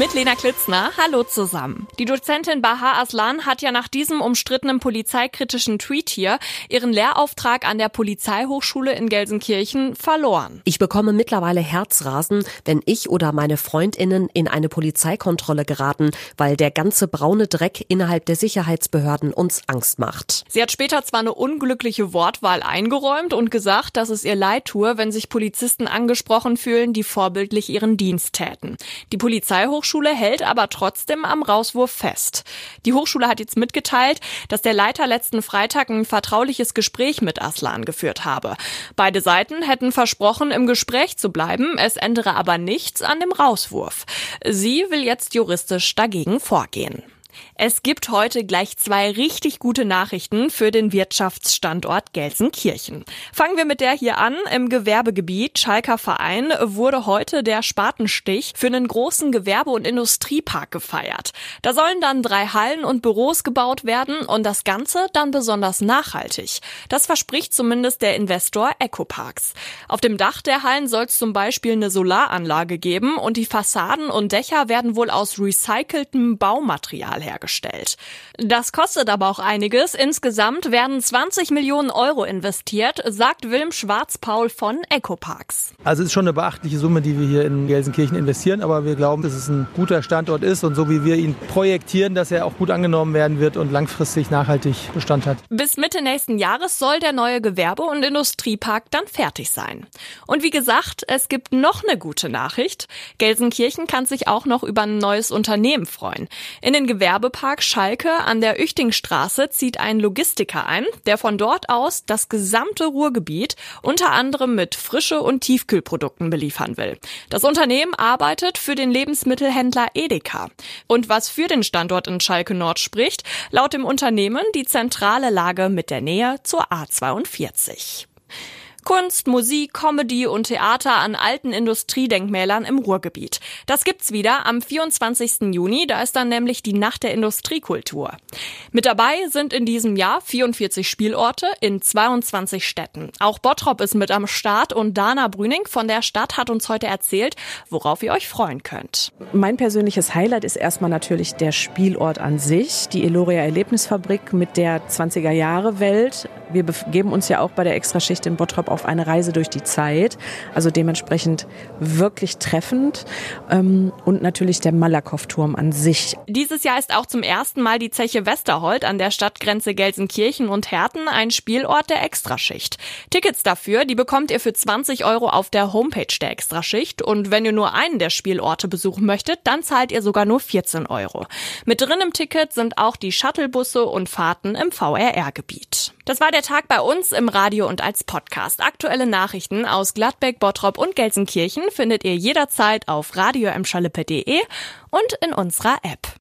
Mit Lena Klitzner, hallo zusammen. Die Dozentin Baha Aslan hat ja nach diesem umstrittenen polizeikritischen Tweet hier ihren Lehrauftrag an der Polizeihochschule in Gelsenkirchen verloren. Ich bekomme mittlerweile Herzrasen, wenn ich oder meine Freundinnen in eine Polizeikontrolle geraten, weil der ganze braune Dreck innerhalb der Sicherheitsbehörden uns Angst macht. Sie hat später zwar eine unglückliche Wortwahl eingeräumt und gesagt, dass es ihr leid tue, wenn sich Polizisten angesprochen fühlen, die vorbildlich ihren Dienst täten. Die Polizeihochschule Hochschule hält aber trotzdem am Rauswurf fest. Die Hochschule hat jetzt mitgeteilt, dass der Leiter letzten Freitag ein vertrauliches Gespräch mit Aslan geführt habe. Beide Seiten hätten versprochen, im Gespräch zu bleiben, es ändere aber nichts an dem Rauswurf. Sie will jetzt juristisch dagegen vorgehen. Es gibt heute gleich zwei richtig gute Nachrichten für den Wirtschaftsstandort Gelsenkirchen. Fangen wir mit der hier an. Im Gewerbegebiet Schalker Verein wurde heute der Spatenstich für einen großen Gewerbe- und Industriepark gefeiert. Da sollen dann drei Hallen und Büros gebaut werden und das Ganze dann besonders nachhaltig. Das verspricht zumindest der Investor Ecoparks. Auf dem Dach der Hallen soll es zum Beispiel eine Solaranlage geben und die Fassaden und Dächer werden wohl aus recyceltem Baumaterial hergestellt. Das kostet aber auch einiges. Insgesamt werden 20 Millionen Euro investiert, sagt Wilm Schwarzpaul von Ecoparks. Also es ist schon eine beachtliche Summe, die wir hier in Gelsenkirchen investieren, aber wir glauben, dass es ein guter Standort ist und so wie wir ihn projektieren, dass er auch gut angenommen werden wird und langfristig nachhaltig Bestand hat. Bis Mitte nächsten Jahres soll der neue Gewerbe- und Industriepark dann fertig sein. Und wie gesagt, es gibt noch eine gute Nachricht. Gelsenkirchen kann sich auch noch über ein neues Unternehmen freuen. In den Gewerbe Gewerbepark Schalke an der Üchtingstraße zieht ein Logistiker ein, der von dort aus das gesamte Ruhrgebiet unter anderem mit Frische- und Tiefkühlprodukten beliefern will. Das Unternehmen arbeitet für den Lebensmittelhändler Edeka. Und was für den Standort in Schalke Nord spricht, laut dem Unternehmen die zentrale Lage mit der Nähe zur A42. Kunst, Musik, Comedy und Theater an alten Industriedenkmälern im Ruhrgebiet. Das gibt's wieder am 24. Juni, da ist dann nämlich die Nacht der Industriekultur. Mit dabei sind in diesem Jahr 44 Spielorte in 22 Städten. Auch Bottrop ist mit am Start und Dana Brüning von der Stadt hat uns heute erzählt, worauf ihr euch freuen könnt. Mein persönliches Highlight ist erstmal natürlich der Spielort an sich, die Eloria Erlebnisfabrik mit der 20er Jahre Welt. Wir begeben uns ja auch bei der Extraschicht in Bottrop auf eine Reise durch die Zeit. Also dementsprechend wirklich treffend. Ähm, und natürlich der Malakow-Turm an sich. Dieses Jahr ist auch zum ersten Mal die Zeche Westerhold an der Stadtgrenze Gelsenkirchen und Herten ein Spielort der Extraschicht. Tickets dafür, die bekommt ihr für 20 Euro auf der Homepage der Extraschicht. Und wenn ihr nur einen der Spielorte besuchen möchtet, dann zahlt ihr sogar nur 14 Euro. Mit drin im Ticket sind auch die Shuttlebusse und Fahrten im VRR-Gebiet. Das war der Tag bei uns im Radio und als Podcast. Aktuelle Nachrichten aus Gladbeck, Bottrop und Gelsenkirchen findet ihr jederzeit auf radioemschalippe.de und in unserer App.